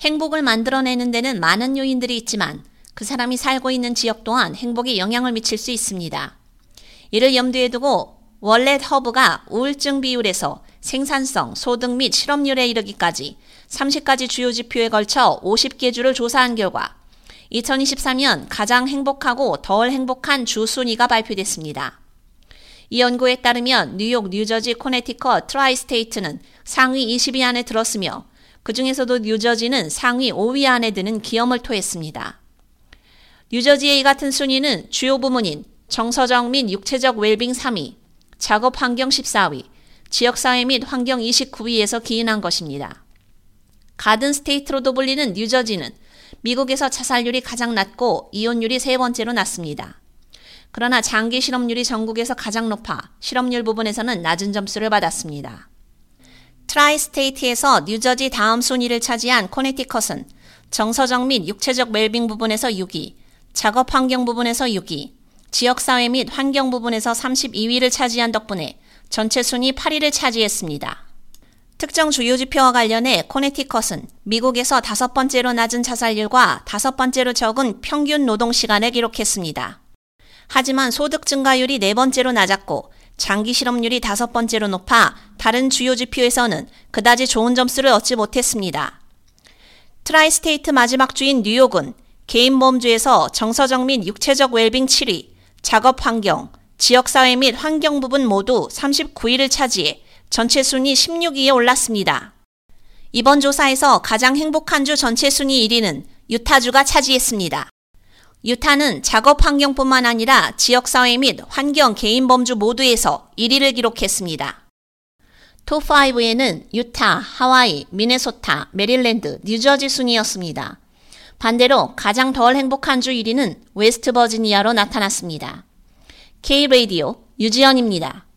행복을 만들어내는 데는 많은 요인들이 있지만 그 사람이 살고 있는 지역 또한 행복에 영향을 미칠 수 있습니다. 이를 염두에 두고 WalletHub가 우울증 비율에서 생산성, 소득 및 실업률에 이르기까지 30가지 주요 지표에 걸쳐 50개 주를 조사한 결과 2023년 가장 행복하고 덜 행복한 주 순위가 발표됐습니다. 이 연구에 따르면 뉴욕, 뉴저지, 코네티컷, Tri-State는 상위 20위 안에 들었으며 그 중에서도 뉴저지는 상위 5위 안에 드는 기염을 토했습니다. 뉴저지의 이 같은 순위는 주요 부문인 정서적 및 육체적 웰빙 3위, 작업 환경 14위, 지역사회 및 환경 29위에서 기인한 것입니다. Garden State로도 불리는 뉴저지는 미국에서 자살률이 가장 낮고 이혼율이 세 번째로 낮습니다. 그러나 장기 실업률이 전국에서 가장 높아 실업률 부분에서는 낮은 점수를 받았습니다. Tri-State에서 뉴저지 다음 순위를 차지한 코네티컷은 정서적 및 육체적 웰빙 부분에서 6위, 작업 환경 부분에서 6위, 지역사회 및 환경 부분에서 32위를 차지한 덕분에 전체 순위 8위를 차지했습니다. 특정 주요 지표와 관련해 코네티컷은 미국에서 다섯 번째로 낮은 자살률과 다섯 번째로 적은 평균 노동 시간을 기록했습니다. 하지만 소득 증가율이 네 번째로 낮았고 장기 실업률이 다섯 번째로 높아 다른 주요 지표에서는 그다지 좋은 점수를 얻지 못했습니다. Tri-State 마지막 주인 뉴욕은 개인 범주에서 정서적 및 육체적 웰빙 7위, 작업 환경, 지역사회 및 환경 부분 모두 39위를 차지해 전체 순위 16위에 올랐습니다. 이번 조사에서 가장 행복한 주 전체 순위 1위는 유타주가 차지했습니다. 유타는 작업 환경뿐만 아니라 지역사회 및 환경 개인 범주 모두에서 1위를 기록했습니다. 톱5에는 유타, 하와이, 미네소타, 메릴랜드, 뉴저지 순이었습니다. 반대로 가장 덜 행복한 주 1위는 웨스트 버지니아로 나타났습니다. K-Radio 유지연입니다.